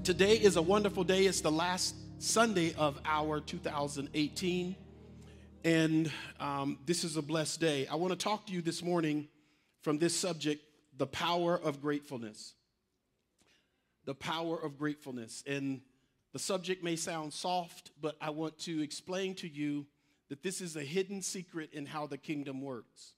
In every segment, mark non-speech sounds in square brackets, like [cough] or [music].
Today is a wonderful day. It's the last Sunday of our 2018. And um, this is a blessed day. I want to talk to you this morning from this subject the power of gratefulness. The power of gratefulness. And the subject may sound soft, but I want to explain to you that this is a hidden secret in how the kingdom works.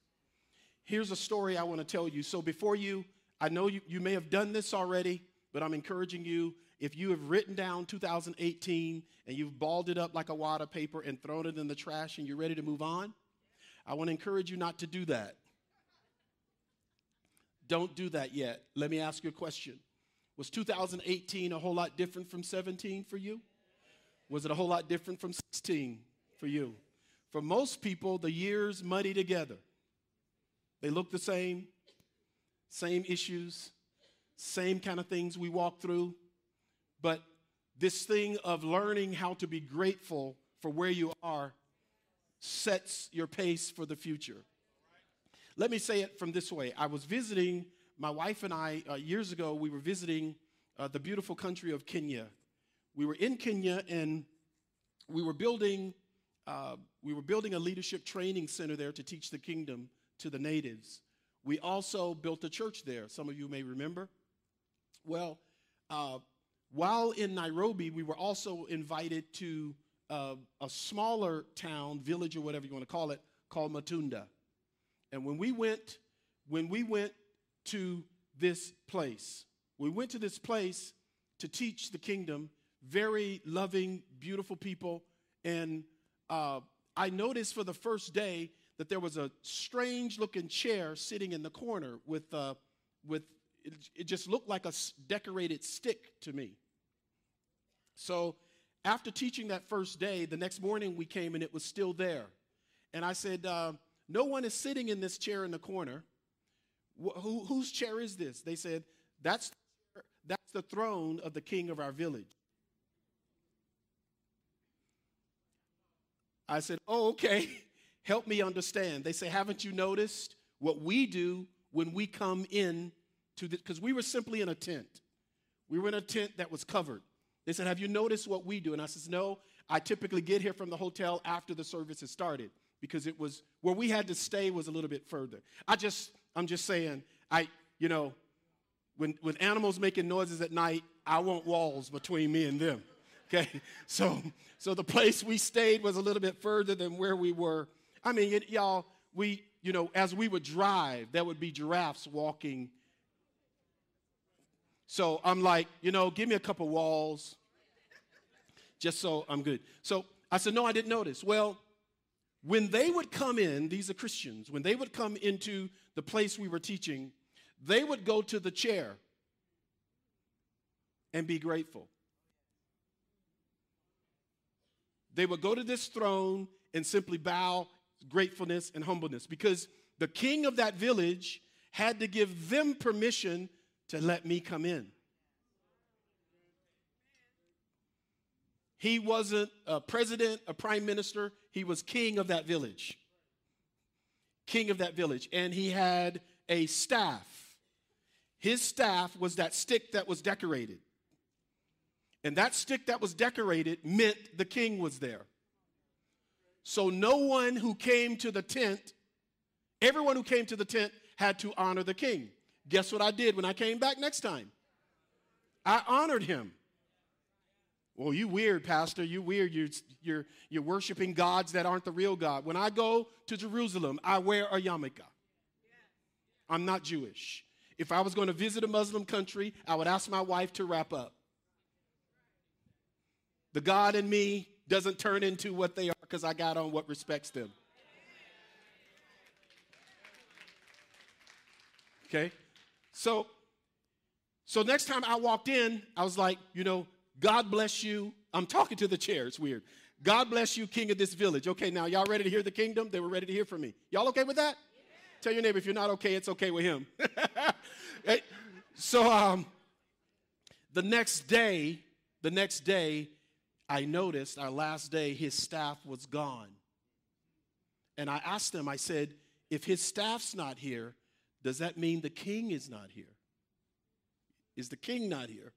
Here's a story I want to tell you. So, before you, I know you, you may have done this already, but I'm encouraging you if you have written down 2018 and you've balled it up like a wad of paper and thrown it in the trash and you're ready to move on, I want to encourage you not to do that. Don't do that yet. Let me ask you a question. Was 2018 a whole lot different from 17 for you? Was it a whole lot different from 16 for you? For most people, the years muddy together. They look the same, same issues, same kind of things we walk through. But this thing of learning how to be grateful for where you are sets your pace for the future. Let me say it from this way I was visiting, my wife and I, uh, years ago, we were visiting uh, the beautiful country of Kenya. We were in Kenya and we were building. Uh, we were building a leadership training center there to teach the kingdom to the natives. We also built a church there. Some of you may remember. Well, uh, while in Nairobi, we were also invited to uh, a smaller town, village, or whatever you want to call it, called Matunda. And when we went, when we went to this place, we went to this place to teach the kingdom. Very loving, beautiful people, and uh, I noticed for the first day that there was a strange-looking chair sitting in the corner with, uh, with it, it just looked like a decorated stick to me. So after teaching that first day, the next morning we came and it was still there. And I said, uh, No one is sitting in this chair in the corner. Wh- who, whose chair is this? They said, that's, that's the throne of the king of our village. I said, Oh, okay. [laughs] Help me understand. They say, Haven't you noticed what we do when we come in to the, because we were simply in a tent. We were in a tent that was covered. They said, Have you noticed what we do? And I says, No, I typically get here from the hotel after the service has started because it was where we had to stay was a little bit further. I just, I'm just saying, I, you know, when, when animals making noises at night, I want walls between me and them. [laughs] Okay, so so the place we stayed was a little bit further than where we were. I mean, y'all, we, you know, as we would drive, there would be giraffes walking so I'm like, you know, give me a couple walls just so I'm good. So I said, no, I didn't notice. Well, when they would come in, these are Christians, when they would come into the place we were teaching, they would go to the chair and be grateful. They would go to this throne and simply bow gratefulness and humbleness because the king of that village had to give them permission to let me come in. He wasn't a president, a prime minister, he was king of that village. King of that village. And he had a staff. His staff was that stick that was decorated. And that stick that was decorated meant the king was there. So no one who came to the tent, everyone who came to the tent had to honor the king. Guess what I did when I came back next time? I honored him. Well, you weird, Pastor. You weird. You're, you're, you're worshiping gods that aren't the real God. When I go to Jerusalem, I wear a yarmulke. I'm not Jewish. If I was going to visit a Muslim country, I would ask my wife to wrap up. The God in me doesn't turn into what they are because I got on what respects them. Okay? So, so next time I walked in, I was like, you know, God bless you. I'm talking to the chair. It's weird. God bless you, king of this village. Okay, now y'all ready to hear the kingdom? They were ready to hear from me. Y'all okay with that? Yeah. Tell your neighbor if you're not okay, it's okay with him. [laughs] so um, the next day, the next day, I noticed our last day, his staff was gone. And I asked him, I said, if his staff's not here, does that mean the king is not here? Is the king not here?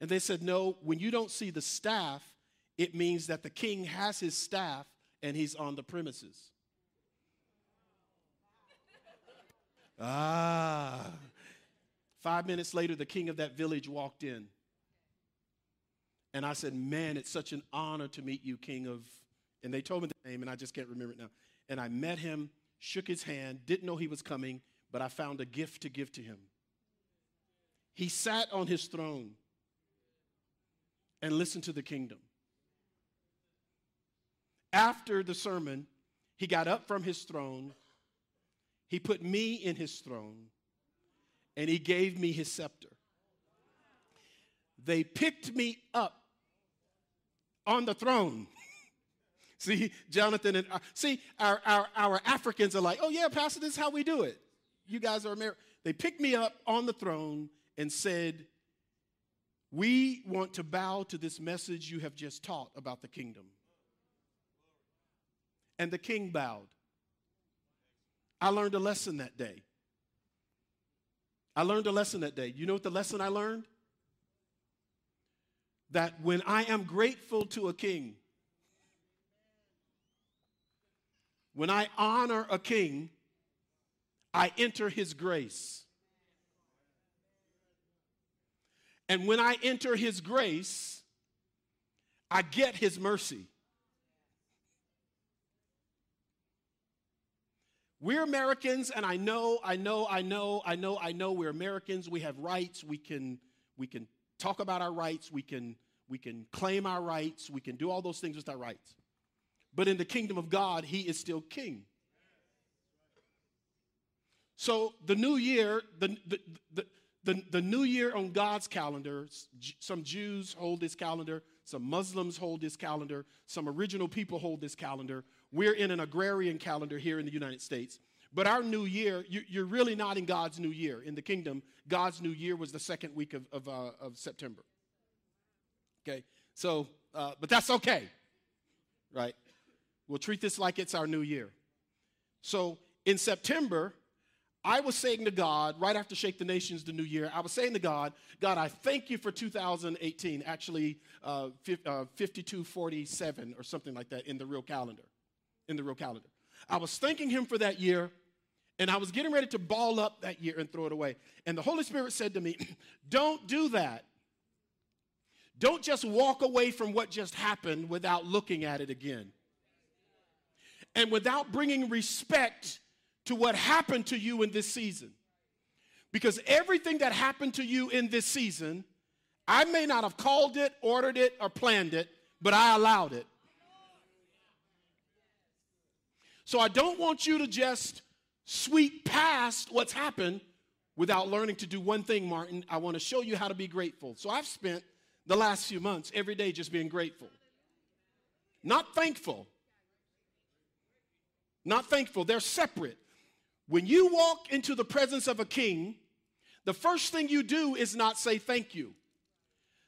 And they said, No, when you don't see the staff, it means that the king has his staff and he's on the premises. Ah. Five minutes later, the king of that village walked in. And I said, Man, it's such an honor to meet you, king of. And they told me the name, and I just can't remember it now. And I met him, shook his hand, didn't know he was coming, but I found a gift to give to him. He sat on his throne and listened to the kingdom. After the sermon, he got up from his throne, he put me in his throne, and he gave me his scepter. They picked me up on the throne. [laughs] see, Jonathan and uh, see, our, our, our Africans are like, oh, yeah, Pastor, this is how we do it. You guys are American. They picked me up on the throne and said, We want to bow to this message you have just taught about the kingdom. And the king bowed. I learned a lesson that day. I learned a lesson that day. You know what the lesson I learned? That when I am grateful to a king, when I honor a king, I enter his grace. And when I enter his grace, I get his mercy. We're Americans, and I know, I know, I know, I know, I know we're Americans. We have rights. We can, we can talk about our rights. We can, we can claim our rights. We can do all those things with our rights. But in the kingdom of God, he is still king. So the new year, the, the, the, the, new year on God's calendar, some Jews hold this calendar, some Muslims hold this calendar, some original people hold this calendar. We're in an agrarian calendar here in the United States. But our new year, you, are really not in God's new year. In the kingdom, God's new year was the second week of, of, uh, of September. Okay? So, uh, but that's okay, right? We'll treat this like it's our new year. So in September, I was saying to God, right after Shake the Nations, the new year, I was saying to God, God, I thank you for 2018, actually uh, uh, 5247 or something like that in the real calendar. In the real calendar. I was thanking Him for that year, and I was getting ready to ball up that year and throw it away. And the Holy Spirit said to me, [clears throat] Don't do that. Don't just walk away from what just happened without looking at it again. And without bringing respect to what happened to you in this season. Because everything that happened to you in this season, I may not have called it, ordered it, or planned it, but I allowed it. So I don't want you to just sweep past what's happened without learning to do one thing, Martin. I want to show you how to be grateful. So I've spent the last few months every day just being grateful. Not thankful. Not thankful. They're separate. When you walk into the presence of a king, the first thing you do is not say thank you.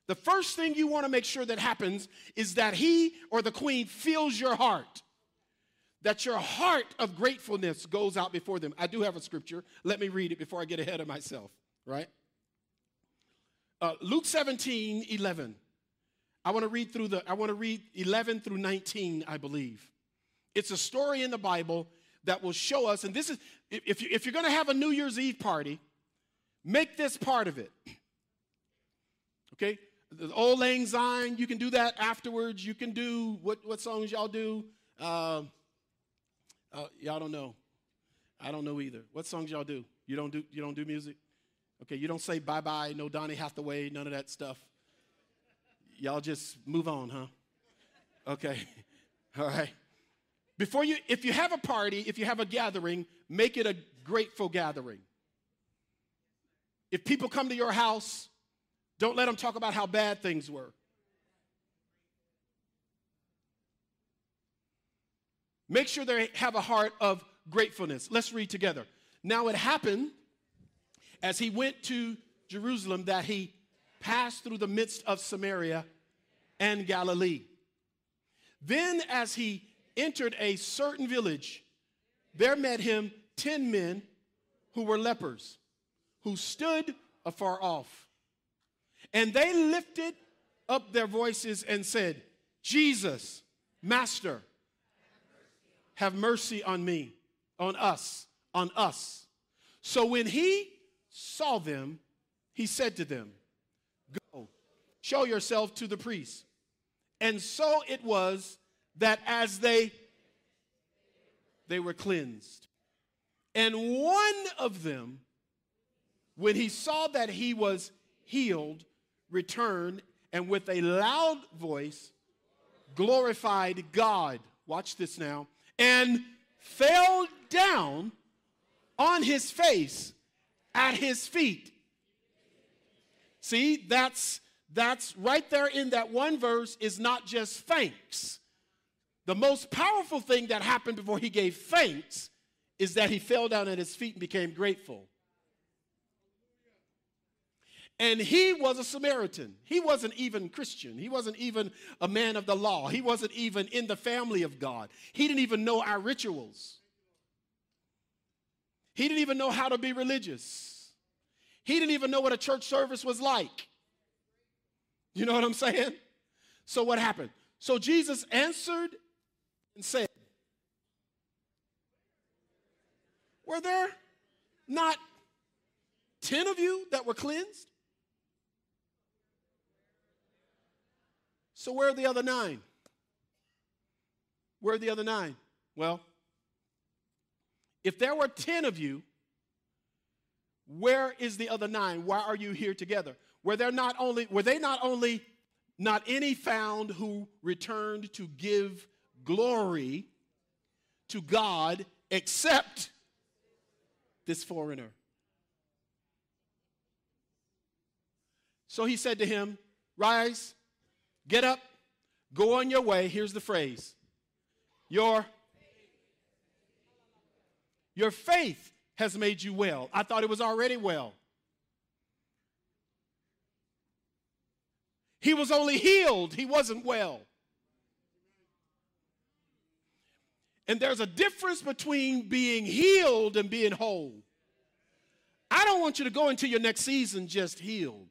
The first thing you want to make sure that happens is that he or the queen fills your heart. That your heart of gratefulness goes out before them. I do have a scripture. Let me read it before I get ahead of myself, right? Uh, Luke 17, 11. I want to read through the, I want to read 11 through 19, I believe. It's a story in the Bible that will show us, and this is, if, you, if you're going to have a New Year's Eve party, make this part of it. Okay? The Auld Lang Syne, you can do that afterwards. You can do, what, what songs y'all do? Uh, uh, y'all don't know. I don't know either. What songs y'all do? You don't do, you don't do music? Okay, you don't say bye-bye, no Donny Hathaway, none of that stuff. Y'all just move on, huh? Okay. [laughs] All right. Before you, if you have a party, if you have a gathering, make it a grateful gathering. If people come to your house, don't let them talk about how bad things were. Make sure they have a heart of gratefulness. Let's read together. Now it happened as he went to Jerusalem that he passed through the midst of Samaria and Galilee. Then, as he entered a certain village, there met him ten men who were lepers, who stood afar off. And they lifted up their voices and said, Jesus, Master, have mercy on me, on us, on us. So when he saw them, he said to them, Go, show yourself to the priest. And so it was that as they they were cleansed. And one of them, when he saw that he was healed, returned and with a loud voice glorified God. Watch this now. And fell down on his face at his feet. See, that's that's right there in that one verse is not just thanks. The most powerful thing that happened before he gave thanks is that he fell down at his feet and became grateful. And he was a Samaritan. He wasn't even Christian. He wasn't even a man of the law. He wasn't even in the family of God. He didn't even know our rituals. He didn't even know how to be religious. He didn't even know what a church service was like. You know what I'm saying? So, what happened? So, Jesus answered and said, Were there not 10 of you that were cleansed? So, where are the other nine? Where are the other nine? Well, if there were 10 of you, where is the other nine? Why are you here together? Were there not only were they not only not any found who returned to give glory to God except this foreigner? So he said to him, Rise, get up, go on your way. Here's the phrase Your, your faith has made you well. I thought it was already well. He was only healed, he wasn't well. And there's a difference between being healed and being whole. I don't want you to go into your next season just healed.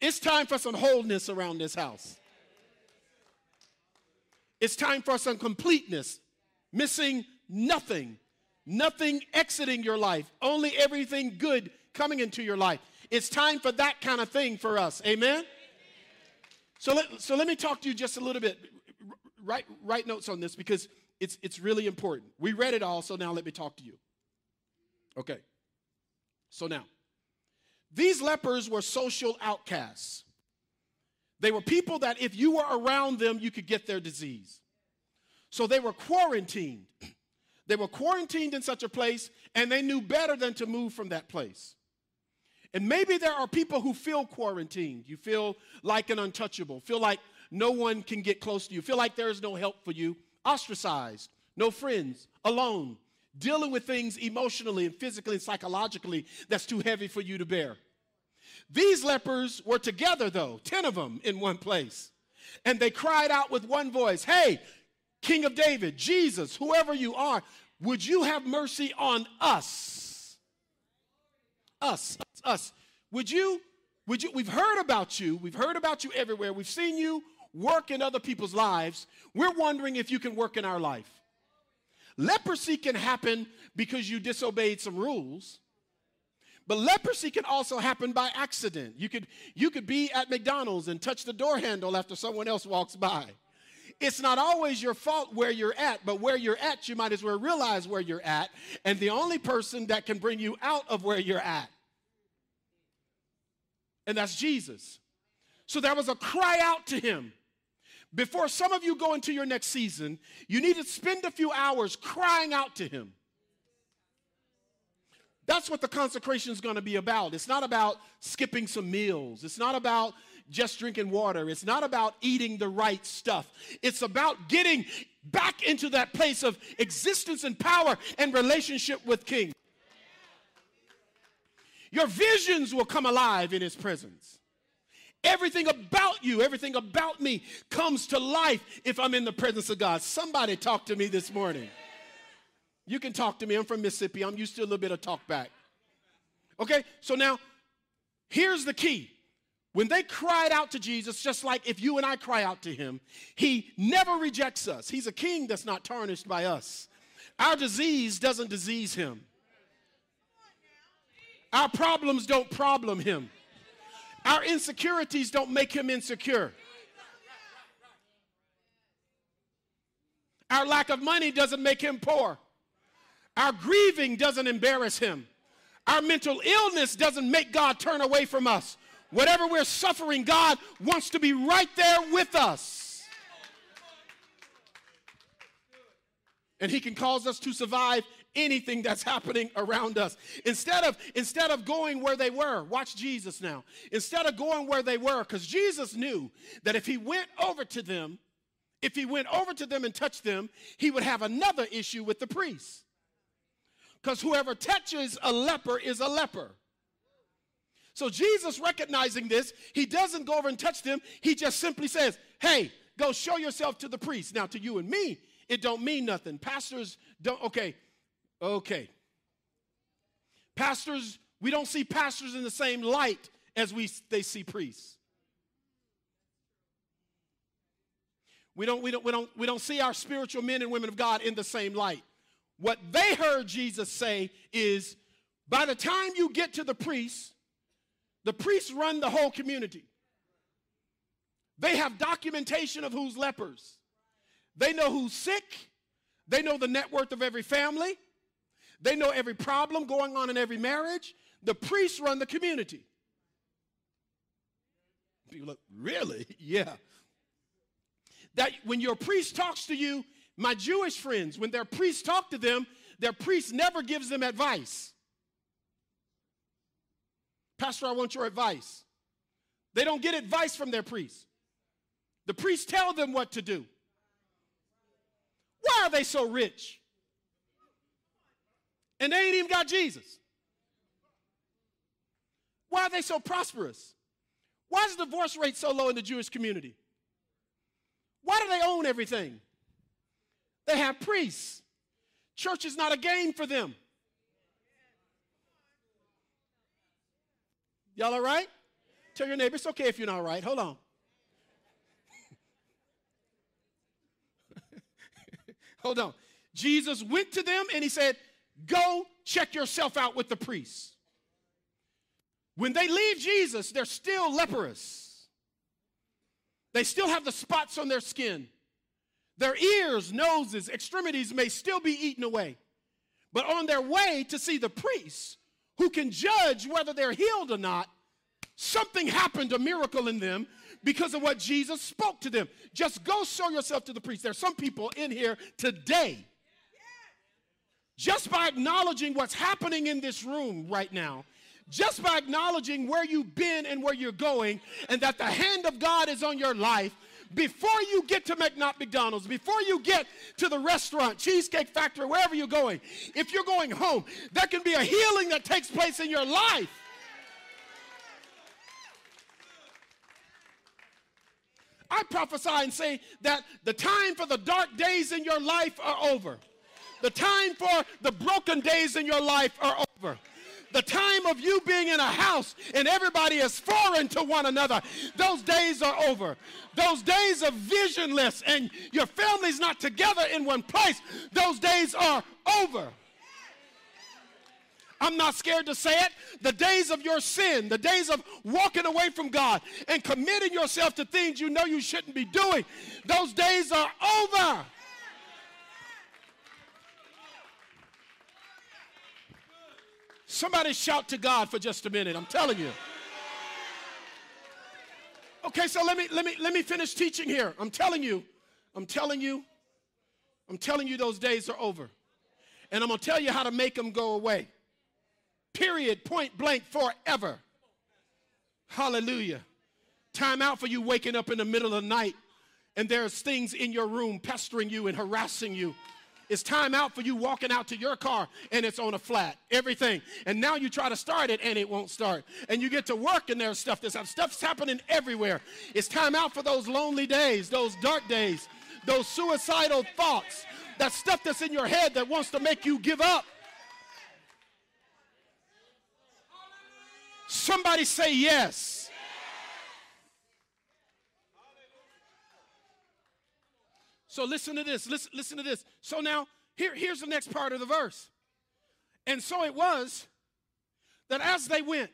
It's time for some wholeness around this house. It's time for some completeness, missing nothing, nothing exiting your life, only everything good coming into your life. It's time for that kind of thing for us. Amen? So let, so let me talk to you just a little bit. Write, write notes on this because it's, it's really important. We read it all, so now let me talk to you. Okay. So now, these lepers were social outcasts. They were people that if you were around them, you could get their disease. So they were quarantined. [clears throat] They were quarantined in such a place, and they knew better than to move from that place. And maybe there are people who feel quarantined. You feel like an untouchable, feel like no one can get close to you, feel like there is no help for you, ostracized, no friends, alone, dealing with things emotionally and physically and psychologically that's too heavy for you to bear. These lepers were together, though, 10 of them in one place. And they cried out with one voice, Hey, King of David, Jesus, whoever you are, would you have mercy on us? Us, us. Would you, would you, we've heard about you, we've heard about you everywhere, we've seen you work in other people's lives. We're wondering if you can work in our life. Leprosy can happen because you disobeyed some rules. But leprosy can also happen by accident. You could, you could be at McDonald's and touch the door handle after someone else walks by. It's not always your fault where you're at, but where you're at, you might as well realize where you're at. And the only person that can bring you out of where you're at, and that's Jesus. So there was a cry out to him. Before some of you go into your next season, you need to spend a few hours crying out to Him. That's what the consecration is going to be about. It's not about skipping some meals. It's not about just drinking water. It's not about eating the right stuff. It's about getting back into that place of existence and power and relationship with King. Your visions will come alive in His presence. Everything about you, everything about me comes to life if I'm in the presence of God. Somebody talk to me this morning. You can talk to me. I'm from Mississippi. I'm used to a little bit of talk back. Okay, so now Here's the key. When they cried out to Jesus, just like if you and I cry out to him, he never rejects us. He's a king that's not tarnished by us. Our disease doesn't disease him. Our problems don't problem him. Our insecurities don't make him insecure. Our lack of money doesn't make him poor. Our grieving doesn't embarrass him. Our mental illness doesn't make God turn away from us. Whatever we're suffering, God wants to be right there with us. And he can cause us to survive anything that's happening around us. Instead of instead of going where they were, watch Jesus now. Instead of going where they were cuz Jesus knew that if he went over to them, if he went over to them and touched them, he would have another issue with the priests. Because whoever touches a leper is a leper. So Jesus recognizing this, he doesn't go over and touch them. He just simply says, "Hey, go show yourself to the priest." Now to you and me, it don't mean nothing. Pastors don't okay. Okay. Pastors, we don't see pastors in the same light as we they see priests. We don't, we, don't, we, don't, we don't see our spiritual men and women of God in the same light. What they heard Jesus say is by the time you get to the priests, the priests run the whole community. They have documentation of who's lepers. They know who's sick. They know the net worth of every family. They know every problem going on in every marriage. The priests run the community. People look, really? [laughs] Yeah that when your priest talks to you, my Jewish friends, when their priest talk to them, their priest never gives them advice. Pastor, I want your advice. They don't get advice from their priest. The priests tell them what to do. Why are they so rich? And they ain't even got Jesus. Why are they so prosperous? Why is the divorce rate so low in the Jewish community? Why do they own everything? They have priests. Church is not a game for them. Y'all all right? Tell your neighbor it's okay if you're not all right. Hold on. [laughs] Hold on. Jesus went to them and he said, Go check yourself out with the priests. When they leave Jesus, they're still leprous. They still have the spots on their skin. Their ears, noses, extremities may still be eaten away. But on their way to see the priests who can judge whether they're healed or not, something happened, a miracle in them because of what Jesus spoke to them. Just go show yourself to the priest. There's some people in here today. Just by acknowledging what's happening in this room right now, just by acknowledging where you've been and where you're going, and that the hand of God is on your life, before you get to McDonald's, before you get to the restaurant, Cheesecake Factory, wherever you're going, if you're going home, there can be a healing that takes place in your life. I prophesy and say that the time for the dark days in your life are over. The time for the broken days in your life are over the time of you being in a house and everybody is foreign to one another, those days are over. Those days of visionless and your family's not together in one place, those days are over. I'm not scared to say it. The days of your sin, the days of walking away from God and committing yourself to things you know you shouldn't be doing, those days are over. Somebody shout to God for just a minute. I'm telling you. Okay, so let me let me let me finish teaching here. I'm telling you. I'm telling you. I'm telling you those days are over. And I'm going to tell you how to make them go away. Period, point blank, forever. Hallelujah. Time out for you waking up in the middle of the night and there's things in your room pestering you and harassing you it's time out for you walking out to your car and it's on a flat. Everything. And now you try to start it and it won't start. And you get to work and there's stuff that's stuff's happening everywhere. It's time out for those lonely days, those dark days, those suicidal thoughts, that stuff that's in your head that wants to make you give up. Somebody say yes. So listen to this. Listen, listen to this. So now, here, here's the next part of the verse. And so it was that as they went,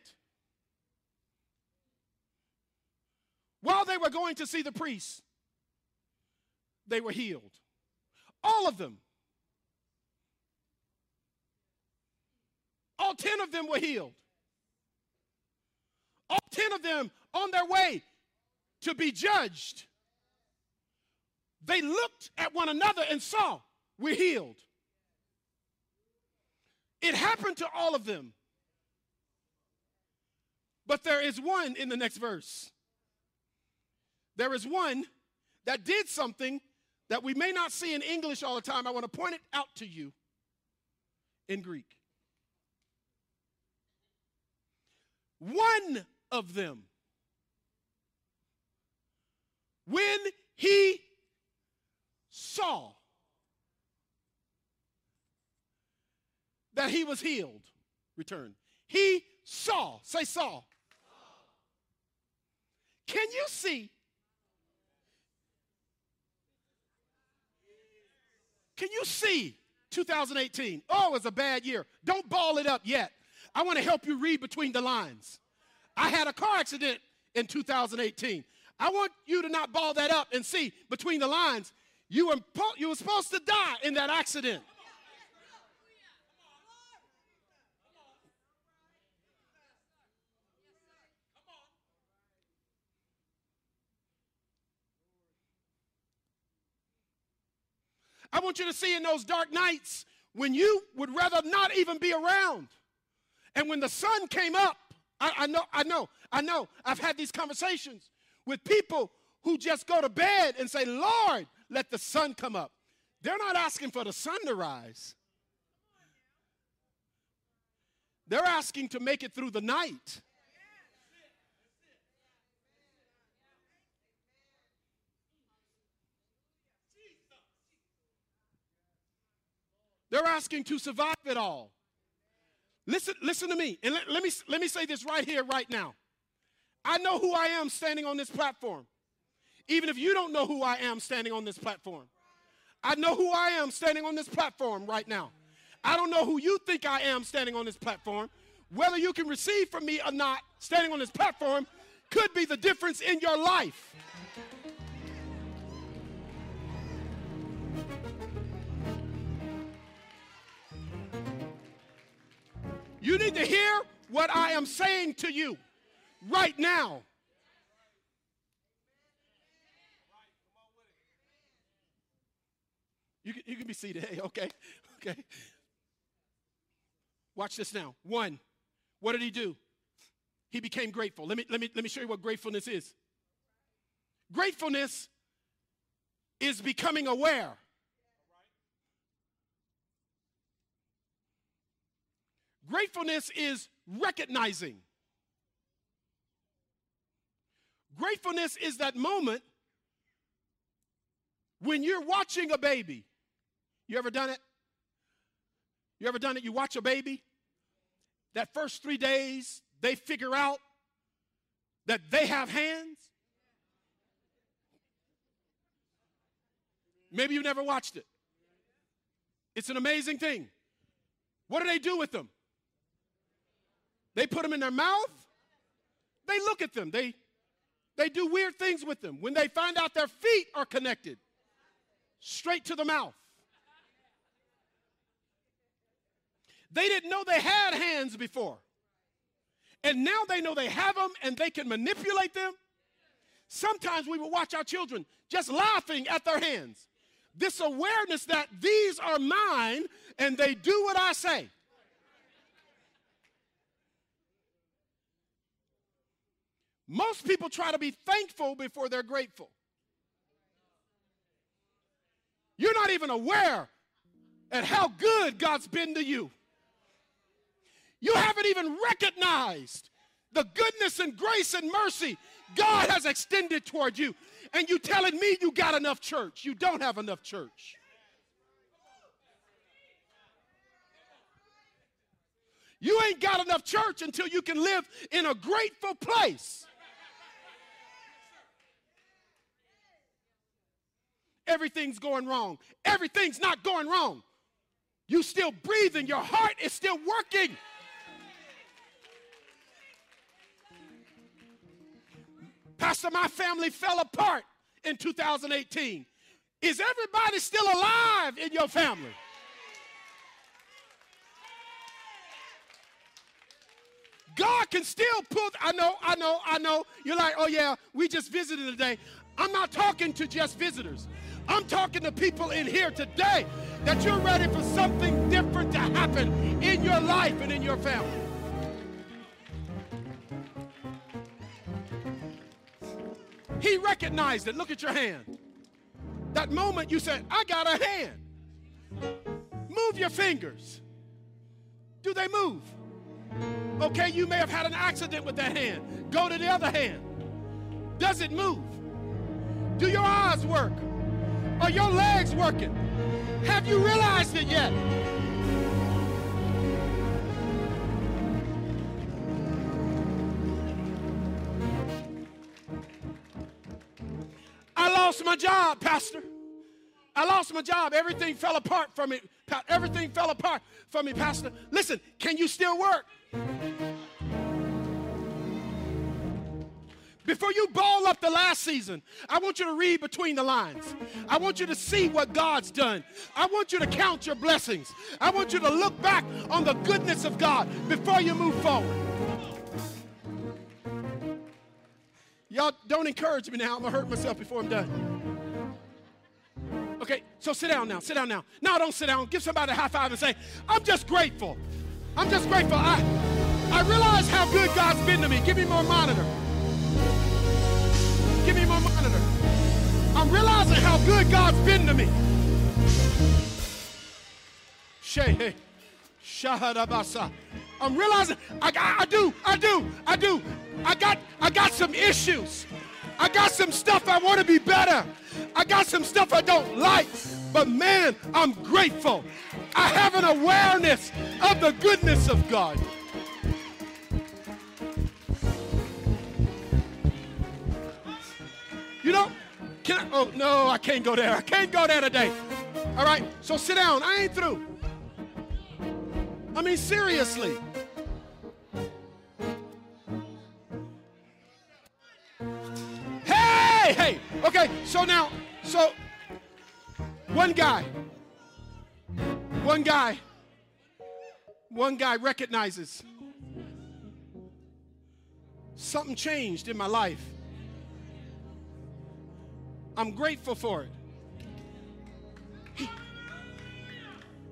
while they were going to see the priests, they were healed. All of them. All 10 of them were healed. All 10 of them on their way to be judged. They looked at one another and saw, we're healed. It happened to all of them. But there is one in the next verse. There is one that did something that we may not see in English all the time. I want to point it out to you in Greek. One of them, when he saw that he was healed, return. He saw, say saw. Can you see? Can you see 2018? Oh, it was a bad year. Don't ball it up yet. I want to help you read between the lines. I had a car accident in 2018. I want you to not ball that up and see between the lines. You were, you were supposed to die in that accident. I want you to see in those dark nights when you would rather not even be around. And when the sun came up, I, I, know, I know, I know, I've had these conversations with people who just go to bed and say, Lord, let the sun come up. They're not asking for the sun to rise. They're asking to make it through the night. They're asking to survive it all. Listen, listen to me. And let, let, me, let me say this right here, right now. I know who I am standing on this platform. Even if you don't know who I am standing on this platform. I know who I am standing on this platform right now. I don't know who you think I am standing on this platform. Whether you can receive from me or not, standing on this platform could be the difference in your life. You need to hear what I am saying to you right now. You can, you can be seated. [laughs] Hey, okay, okay. Watch this now. One, what did he do? He became grateful. Let me, let me, let me show you what gratefulness is. Gratefulness is becoming aware Gratefulness is recognizing. Gratefulness is that moment when you're watching a baby. You ever done it? You ever done it? You watch a baby? That first three days, they figure out that they have hands. Maybe you never watched it. It's an amazing thing. What do they do with them? They put them in their mouth. They look at them. They, they do weird things with them. When they find out their feet are connected, straight to the mouth. They didn't know they had hands before. And now they know they have them and they can manipulate them. Sometimes we will watch our children just laughing at their hands. This awareness that these are mine and they do what I say. Most people try to be thankful before they're grateful. You're not even aware at how good God's been to you. You haven't even recognized the goodness and grace and mercy God has extended toward you. And you telling me you got enough church. You don't have enough church. You ain't got enough church until you can live in a grateful place. Everything's going wrong. Everything's not going wrong. You still breathing. Your heart is still working. Pastor, my family fell apart in 2018. Is everybody still alive in your family? God can still pull. I know, I know, I know. You're like, oh yeah, we just visited today. I'm not talking to just visitors. I'm talking to people in here today that you're ready for something different to happen in your life and in your family. He recognized it. Look at your hand. That moment you said, I got a hand. Move your fingers. Do they move? Okay, you may have had an accident with that hand. Go to the other hand. Does it move? Do your eyes work? Are your legs working? Have you realized it yet? Lost my job, Pastor. I lost my job. Everything fell apart from me. Everything fell apart from me, Pastor. Listen, can you still work? Before you ball up the last season, I want you to read between the lines. I want you to see what God's done. I want you to count your blessings. I want you to look back on the goodness of God before you move forward. Y'all don't encourage me now. I'm to hurt myself before I'm done. Okay, so sit down now. Sit down now. No, don't sit down. Give somebody a high five and say, I'm just grateful. I'm just grateful. I, I realize how good God's been to me. Give me more monitor. Give me my monitor. I'm realizing how good God's been to me. Shay, Shahadabasa. I'm realizing I, I, I do, I do, I do. I got, I got some issues. I got some stuff I want to be better. I got some stuff I don't like. But man, I'm grateful. I have an awareness of the goodness of God. You know, can I? Oh, no, I can't go there. I can't go there today. All right, so sit down. I ain't through. I mean, seriously. Hey. Okay, so now, so one guy, one guy, one guy recognizes something changed in my life. I'm grateful for it. He,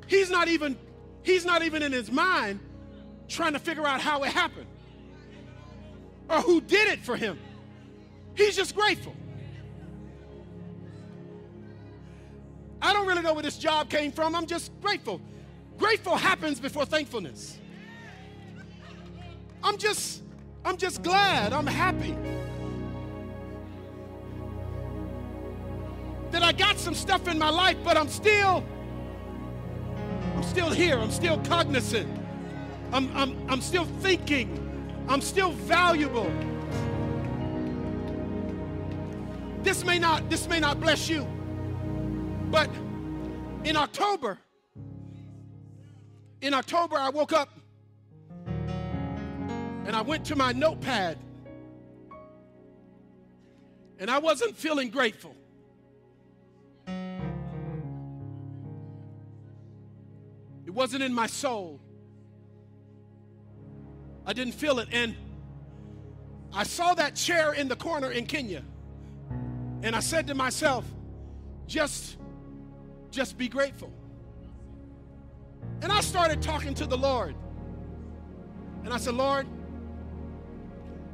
he's not even he's not even in his mind trying to figure out how it happened or who did it for him. He's just grateful. I don't really know where this job came from. I'm just grateful. Grateful happens before thankfulness. I'm just I'm just glad. I'm happy. that I got some stuff in my life, but I'm still, I'm still here. I'm still cognizant. I'm, I'm, I'm still thinking. I'm still valuable. This may not, this may not bless you, but in October, in October, I woke up and I went to my notepad and I wasn't feeling grateful. It wasn't in my soul. I didn't feel it. And I saw that chair in the corner in Kenya. And I said to myself, just, just be grateful. And I started talking to the Lord. And I said, Lord,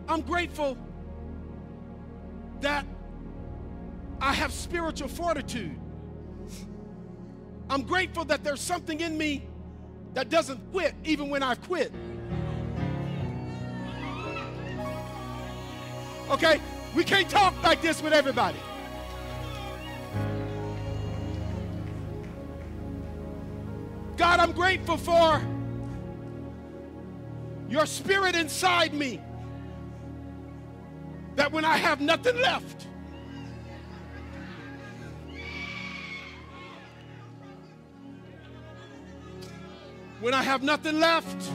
I'm grateful that I have spiritual fortitude. I'm grateful that there's something in me that doesn't quit even when I've quit. Okay? We can't talk like this with everybody. God, I'm grateful for your spirit inside me. That when I have nothing left, when I have nothing left,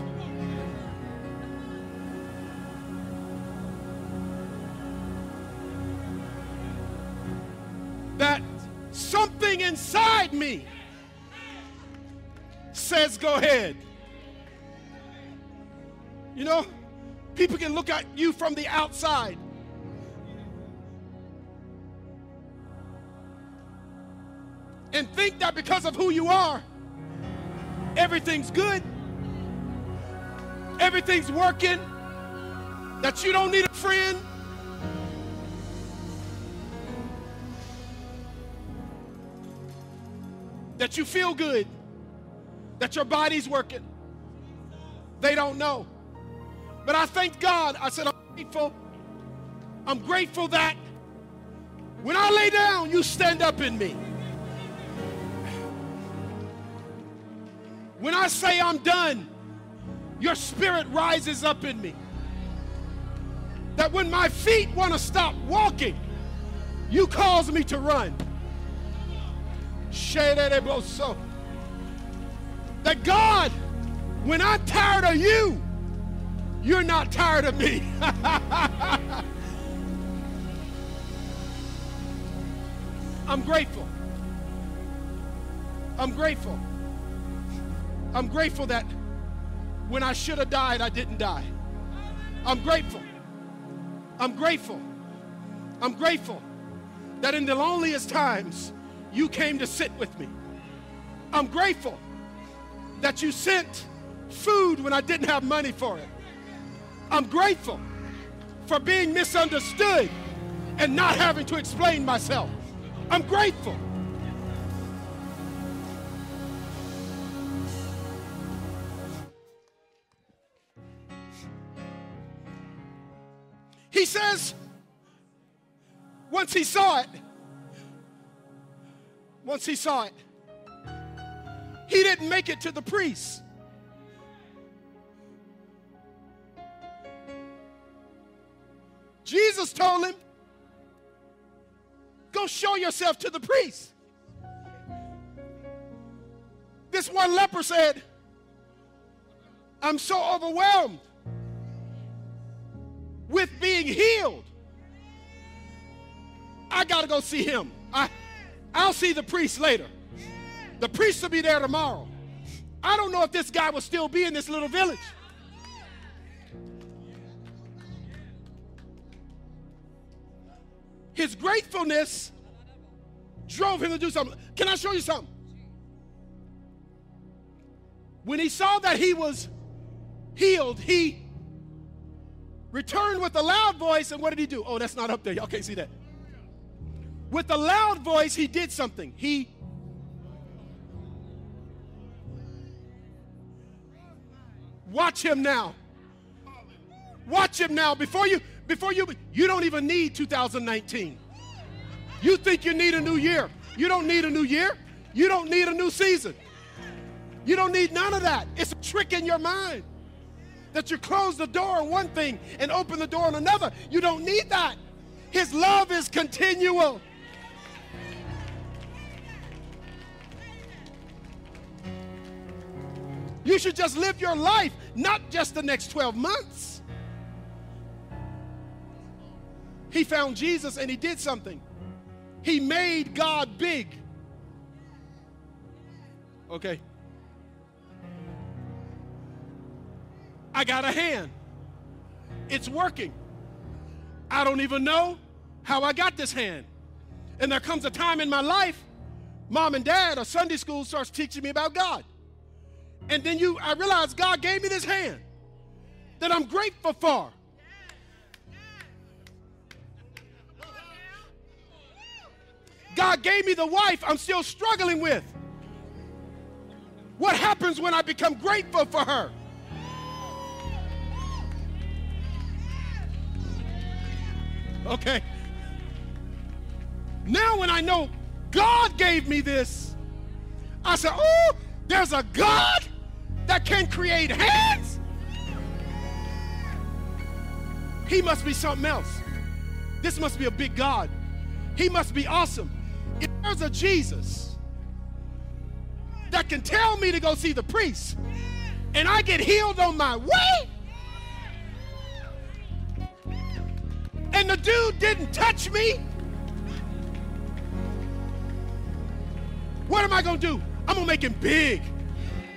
that something inside me says, Go ahead. You know, people can look at you from the outside. And think that because of who you are, everything's good, everything's working, that you don't need a friend. That you feel good, that your body's working. They don't know. But I thank God. I said, I'm grateful. I'm grateful that when I lay down, you stand up in me. When I say I'm done, your spirit rises up in me. That when my feet want to stop walking, you cause me to run. That God, when I'm tired of you, you're not tired of me. [laughs] I'm grateful. I'm grateful. I'm grateful that when I should have died, I didn't die. I'm grateful. I'm grateful. I'm grateful that in the loneliest times, you came to sit with me. I'm grateful that you sent food when I didn't have money for it. I'm grateful for being misunderstood and not having to explain myself. I'm grateful. He says, once he saw it, once he saw it, he didn't make it to the priest. Jesus told him, Go show yourself to the priest. This one leper said, I'm so overwhelmed with being healed. I got to go see him. I, I'll see the priest later. The priest will be there tomorrow. I don't know if this guy will still be in this little village. His gratefulness drove him to do something. Can I show you something? When he saw that he was healed, he returned with a loud voice. And what did he do? Oh, that's not up there. Y'all can't see that. With a loud voice, he did something. He Watch him now. Watch him now. Before you before you, you don't even need 2019. You think you need a new year. You don't need a new year. You don't need a new season. You don't need none of that. It's a trick in your mind that you close the door on one thing and open the door on another. You don't need that. His love is continual. You should just live your life, not just the next 12 months. He found Jesus and he did something. He made God big. Okay. I got a hand. It's working. I don't even know how I got this hand. And there comes a time in my life, mom and dad or Sunday school starts teaching me about God. And then you I realize God gave me this hand that I'm grateful for. God gave me the wife I'm still struggling with. What happens when I become grateful for her? Okay. Now, when I know God gave me this, I say, Oh, there's a God that can create hands. He must be something else. This must be a big God. He must be awesome. If there's a Jesus that can tell me to go see the priest and I get healed on my way, and the dude didn't touch me, what am I going to do? I'm going to make him big.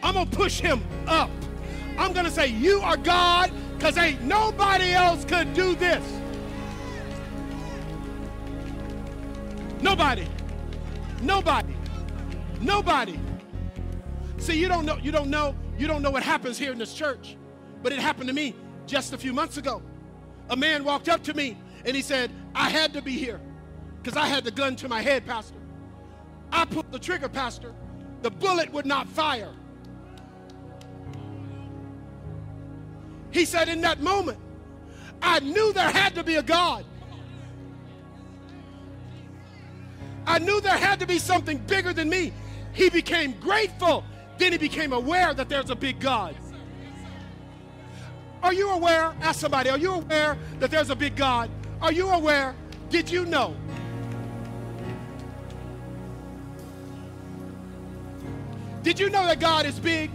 I'm going to push him up. I'm going to say, You are God because ain't nobody else could do this. Nobody. Nobody. Nobody. See, you don't know, you don't know, you don't know what happens here in this church. But it happened to me just a few months ago. A man walked up to me and he said, I had to be here because I had the gun to my head, Pastor. I pulled the trigger, Pastor. The bullet would not fire. He said, In that moment, I knew there had to be a God. I knew there had to be something bigger than me. He became grateful. Then he became aware that there's a big God. Are you aware? Ask somebody, are you aware that there's a big God? Are you aware? Did you know? Did you know that God is big?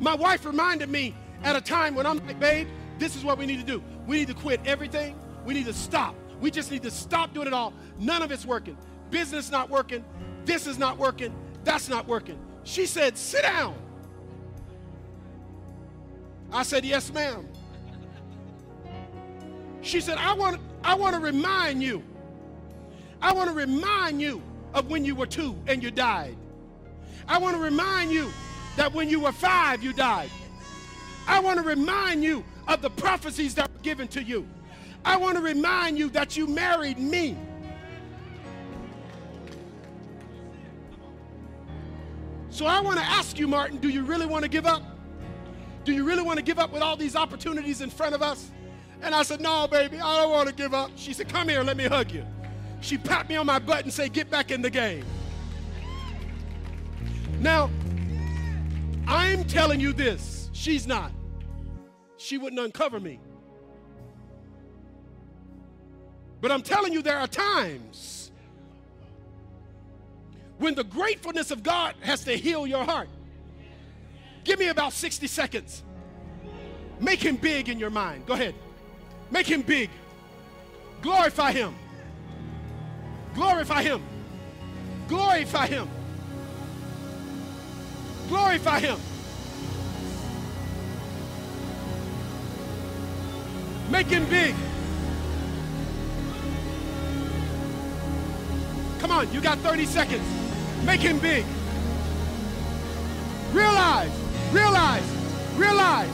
My wife reminded me at a time when I'm like, babe, this is what we need to do. We need to quit everything. We need to stop. We just need to stop doing it all. None of it's working. Business not working. This is not working. That's not working. She said, sit down. I said, yes, ma'am. She said, I want, I want to remind you. I want to remind you of when you were two and you died. I want to remind you that when you were five, you died. I want to remind you of the prophecies that were given to you. I want to remind you that you married me. So I want to ask you, Martin, do you really want to give up? Do you really want to give up with all these opportunities in front of us? And I said, No, baby, I don't want to give up. She said, Come here, let me hug you. She pat me on my butt and said, Get back in the game. Now, I'm telling you this. She's not. She wouldn't uncover me. But I'm telling you, there are times when the gratefulness of God has to heal your heart. Give me about 60 seconds. Make him big in your mind. Go ahead. Make him big. Glorify him. Glorify him. Glorify him. Glorify him. Make him big. Come on, you got 30 seconds. Make him big. Realize, realize, realize,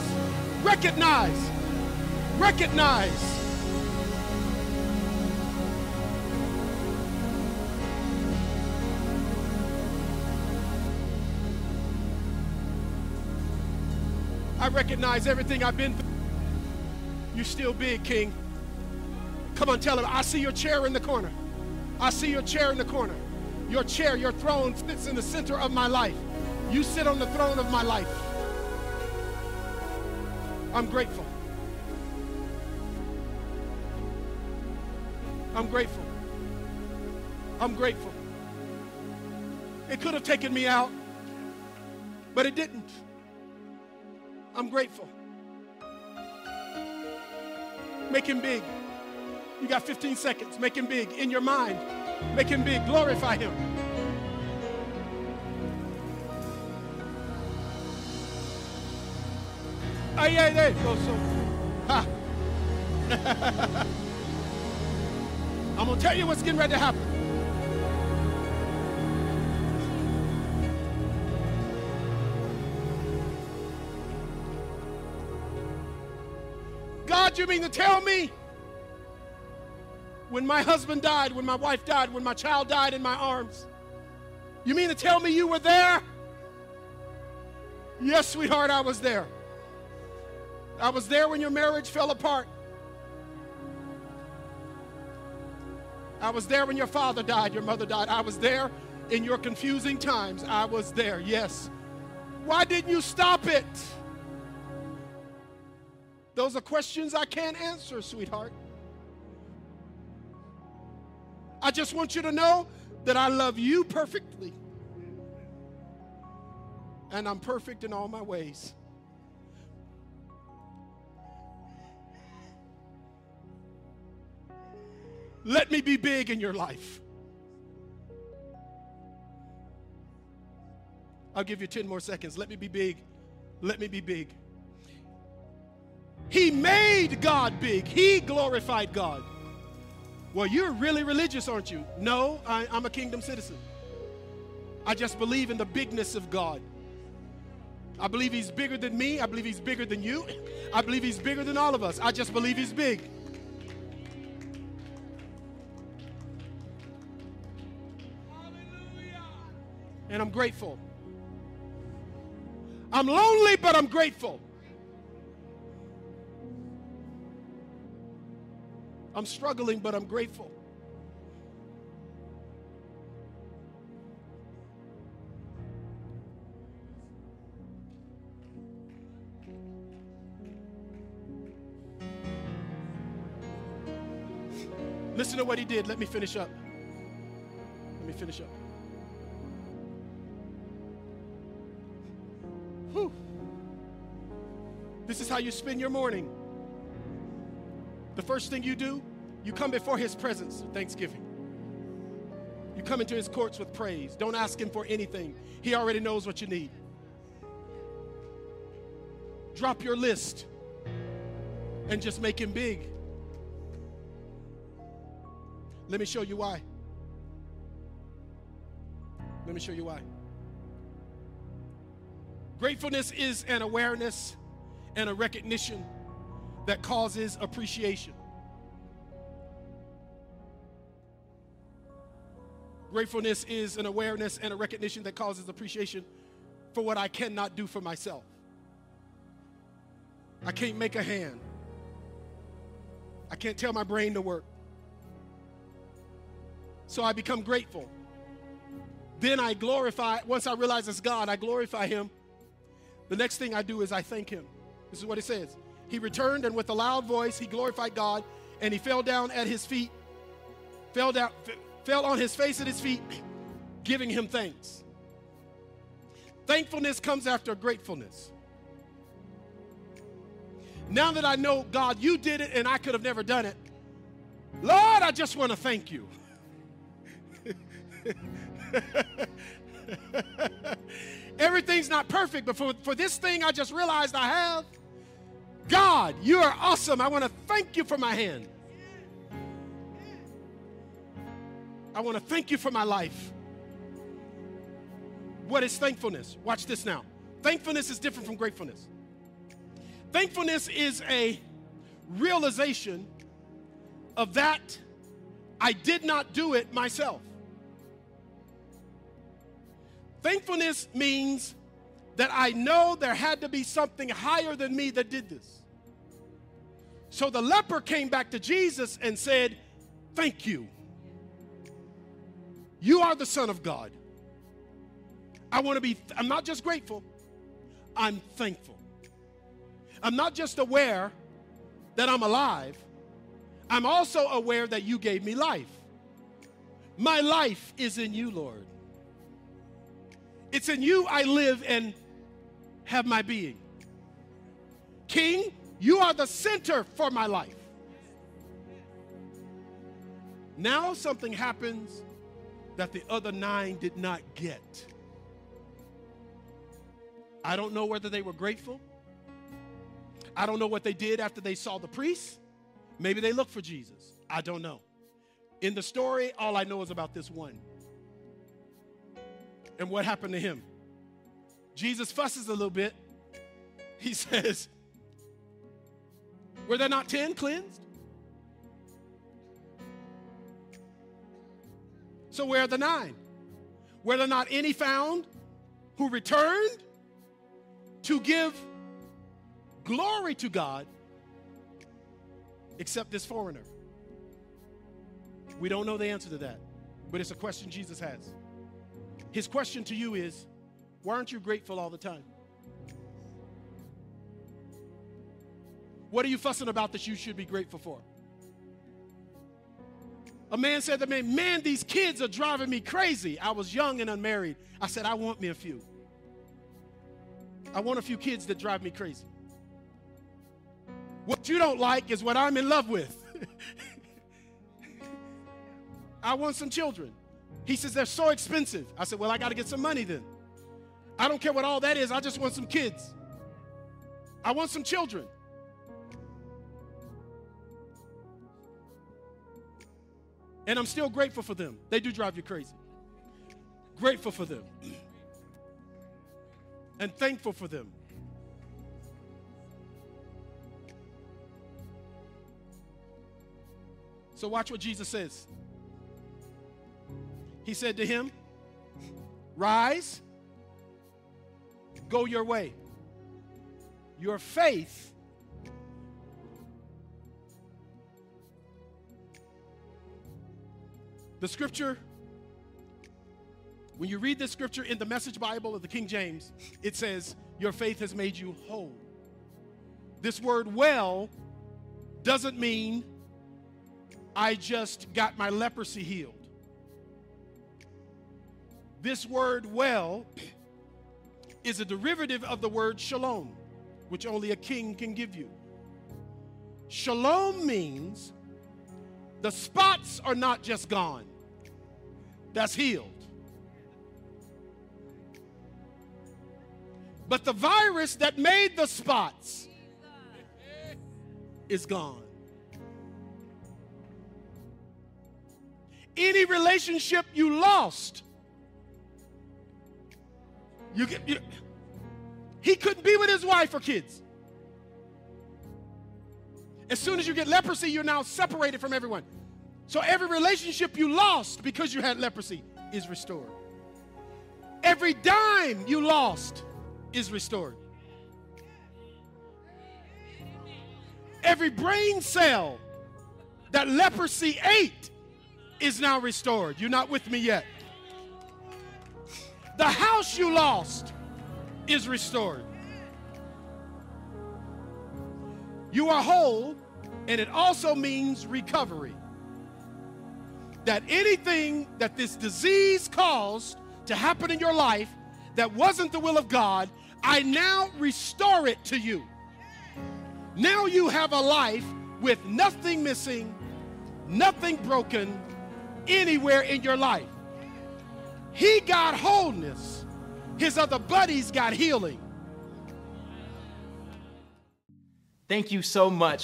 recognize, recognize. I recognize everything I've been through. You're still big, King. Come on, tell him, I see your chair in the corner. I see your chair in the corner. Your chair, your throne sits in the center of my life. You sit on the throne of my life. I'm grateful. I'm grateful. I'm grateful. It could have taken me out, but it didn't. I'm grateful. Make him big. You got 15 seconds. Make him big in your mind. Make him big. Glorify him. Ay, ay, ay. Go so. Ha. [laughs] I'm going to tell you what's getting ready to happen. Mean to tell me when my husband died, when my wife died, when my child died in my arms? You mean to tell me you were there? Yes, sweetheart, I was there. I was there when your marriage fell apart. I was there when your father died, your mother died. I was there in your confusing times. I was there, yes. Why didn't you stop it? Those are questions I can't answer, sweetheart. I just want you to know that I love you perfectly. And I'm perfect in all my ways. Let me be big in your life. I'll give you 10 more seconds. Let me be big. Let me be big. He made God big, He glorified God. Well, you're really religious, aren't you? No, I, am a kingdom citizen. I just believe in the bigness of God. I believe He's bigger than me. I believe He's bigger than you. [laughs] I believe He's bigger than all of us. I just believe He's big. And I'm grateful. I'm lonely, but I'm grateful. I'm struggling, but I'm grateful. Listen to what he did. Let me finish up. Let me finish up. Whew. This is how you spend your morning. The first thing you do, you come before his presence with thanksgiving. You come into his courts with praise. Don't ask him for anything, he already knows what you need. Drop your list and just make him big. Let me show you why. Let me show you why. Gratefulness is an awareness and a recognition that causes appreciation. Gratefulness is an awareness and a recognition that causes appreciation for what I cannot do for myself. I can't make a hand. I can't tell my brain to work. So I become grateful. Then I glorify, once I realize it's God, I glorify Him. The next thing I do is I thank Him. This is what it says he returned and with a loud voice he glorified God and he fell down at his feet, fell down, fell on his face at his feet, giving him thanks. Thankfulness comes after gratefulness. Now that I know, God, you did it and I could have never done it, Lord, I just want to thank you. [laughs] Everything's not perfect, but for, for this thing I just realized I have, God, you are awesome. I want to thank you for my hand. I want to thank you for my life. What is thankfulness? Watch this now. Thankfulness is different from gratefulness. Thankfulness is a realization of that I did not do it myself. Thankfulness means that I know there had to be something higher than me that did this. So the leper came back to Jesus and said, Thank you. You are the Son of God. I want to be, I'm not just grateful, I'm thankful. I'm not just aware that I'm alive, I'm also aware that you gave me life. My life is in you, Lord. It's in you I live and have my being. King, you are the center for my life. Now something happens that the other nine did not get. I don't know whether they were grateful. I don't know what they did after they saw the priest. Maybe they looked for Jesus. I don't know. In the story, all I know is about this one. And what happened to him? Jesus fusses a little bit. He [laughs] says, were there not 10 cleansed? So where are the nine? Were there not any found who returned to give glory to God except this foreigner? We don't know the answer to that, but it's a question Jesus has. His question to you is why aren't you grateful all the time? What are you fussing about that you should be grateful for? A man said to me, Man, these kids are driving me crazy. I was young and unmarried. I said, I want me a few. I want a few kids that drive me crazy. What you don't like is what I'm in love with. [laughs] I want some children. He says, They're so expensive. I said, Well, I got to get some money then. I don't care what all that is. I just want some kids. I want some children. And I'm still grateful for them. They do drive you crazy. Grateful for them. And thankful for them. So, watch what Jesus says. He said to him, Rise, go your way. Your faith The scripture, when you read this scripture in the Message Bible of the King James, it says, Your faith has made you whole. This word well doesn't mean I just got my leprosy healed. This word well is a derivative of the word shalom, which only a king can give you. Shalom means the spots are not just gone, that's healed. But the virus that made the spots is gone. Any relationship you lost, you get. You, he couldn't be with his wife or kids. As soon as you get leprosy, you're now separated from everyone. So every relationship you lost because you had leprosy is restored. Every dime you lost is restored. Every brain cell that leprosy ate is now restored. You're not with me yet. The house you lost is restored. You are whole, and it also means recovery. That anything that this disease caused to happen in your life that wasn't the will of God, I now restore it to you. Now you have a life with nothing missing, nothing broken anywhere in your life. He got wholeness, his other buddies got healing. Thank you so much